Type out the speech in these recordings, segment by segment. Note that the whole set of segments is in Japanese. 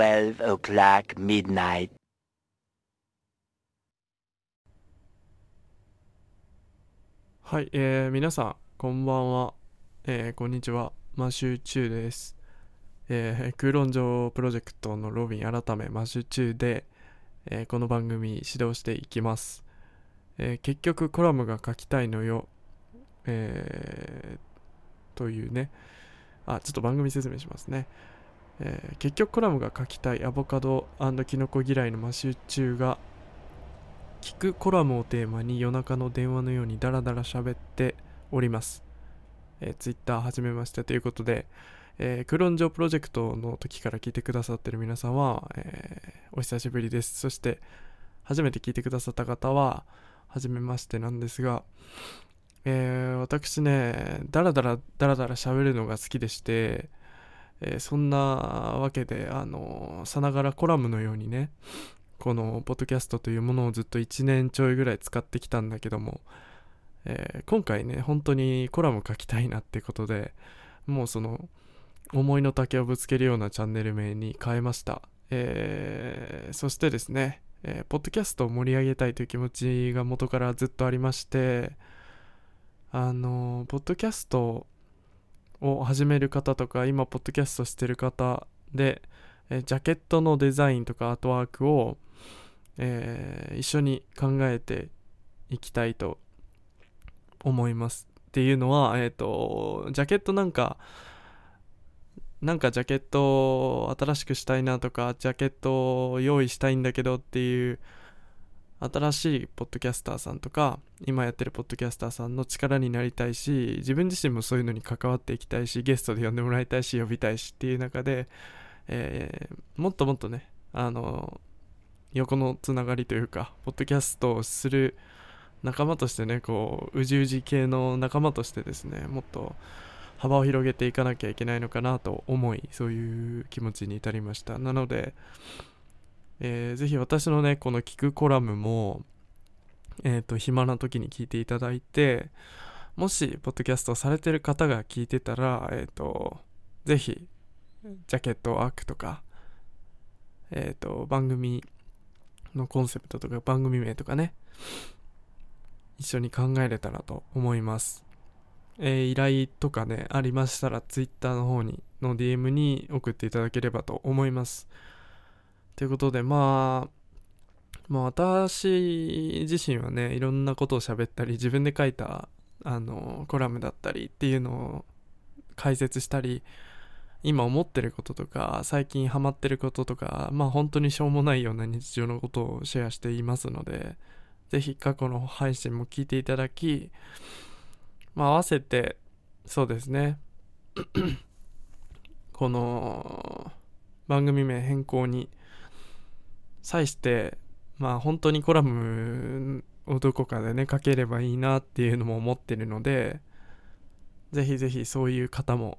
o'clock midnight. はい、えー、皆さん、こんばんは。えー、こんにちは。マシューチューです。えー、空論上プロジェクトのロビン改めマシューチューで、えーこの番組指導していきます。えー結局コラムが書きたいのよ。えーというね。あ、ちょっと番組説明しますね。えー結局コラムが書きたいアボカドキノコ嫌いのマシューチューが聞くコラムをテーマに夜中の電話のようにダラダラ喋っております。えー、Twitter 始めましたということで、えークロンジョプロジェクトの時から聞いてくださってる皆さんは、えーお久しぶりです。そして、初めて聞いてくださった方は、初めましてなんですが、えー私ね、ダラダラダラダラ喋るのが好きでして、えーそんなわけで、あのさながらコラムのようにね、このポッドキャストというものをずっと1年ちょいぐらい使ってきたんだけども、えー今回ね本当にコラム書きたいなってことでもうその思いの丈をぶつけるようなチャンネル名に変えました、えーそしてですね、えーポッドキャストを盛り上げたいという気持ちが元からずっとありましてあのポッドキャストを始める方とか今ポッドキャストしてる方で、えジャケットのデザインとかアートワークをえー一緒に考えていきたいと思います。っていうのは、えっ、と、ジャケットなんか、なんかジャケットを新しくしたいなとか、ジャケットを用意したいんだけどっていう、新しいポッドキャスターさんとか、今やってるポッドキャスターさんの力になりたいし、自分自身もそういうのに関わっていきたいし、ゲストで呼んでもらいたいし、呼びたいしっていう中で、えーもっともっとね、あの、横のつながりというかポッドキャストをする仲間としてねこううじうじ系の仲間としてですねもっと幅を広げていかなきゃいけないのかなと思いそういう気持ちに至りました。なので、えーぜひ私のねこの聞くコラムもえっ、と暇な時に聞いていただいてもしポッドキャストされてる方が聞いてたらえっ、とぜひジャケットワークとかえっ、と番組のコンセプトとか番組名とかね一緒に考えれたらと思います、えー依頼とかねありましたら Twitter の方にの DM に送っていただければと思います。ということでまあまあ私自身はねいろんなことを喋ったり自分で書いたあのコラムだったりっていうのを解説したり今思ってることとか最近ハマってることとかまあ本当にしょうもないような日常のことをシェアしていますのでぜひ過去の配信も聞いていただきまあ合わせてそうですね。この番組名変更に際してまあ本当にコラムをどこかでね書ければいいなっていうのも思ってるのでぜひぜひそういう方も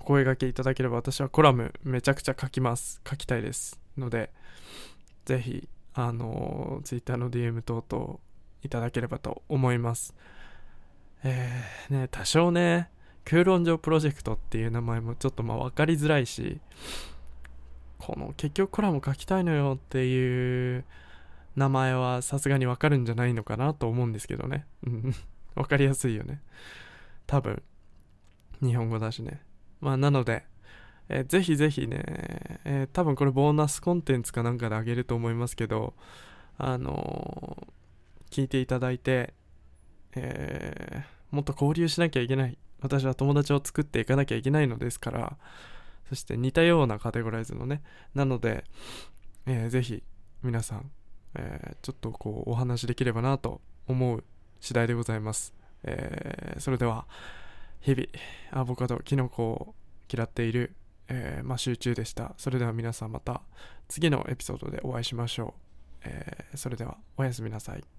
お声掛けいただければ私はコラムめちゃくちゃ書きます。書きたいですのでぜひあの Twitter の DM 等々いただければと思います。えー、ね多少ね空論上プロジェクトっていう名前もちょっとまあ分かりづらいしこの結局コラム書きたいのよっていう名前はさすがに分かるんじゃないのかなと思うんですけどね。うん。分かりやすいよね。多分。日本語だしね。まあなので、えーぜひぜひね、えー多分これボーナスコンテンツかなんかであげると思いますけどあのー聞いていただいて、えーもっと交流しなきゃいけない。私は友達を作っていかなきゃいけないのですからそして似たようなカテゴライズのね。なので、えーぜひ皆さん、えーちょっとこうお話できればなと思う次第でございます、えーそれでは日々アボカドキノコを嫌っている、えーまあ、集中でした。それでは皆さんまた次のエピソードでお会いしましょう、えそれではおやすみなさい。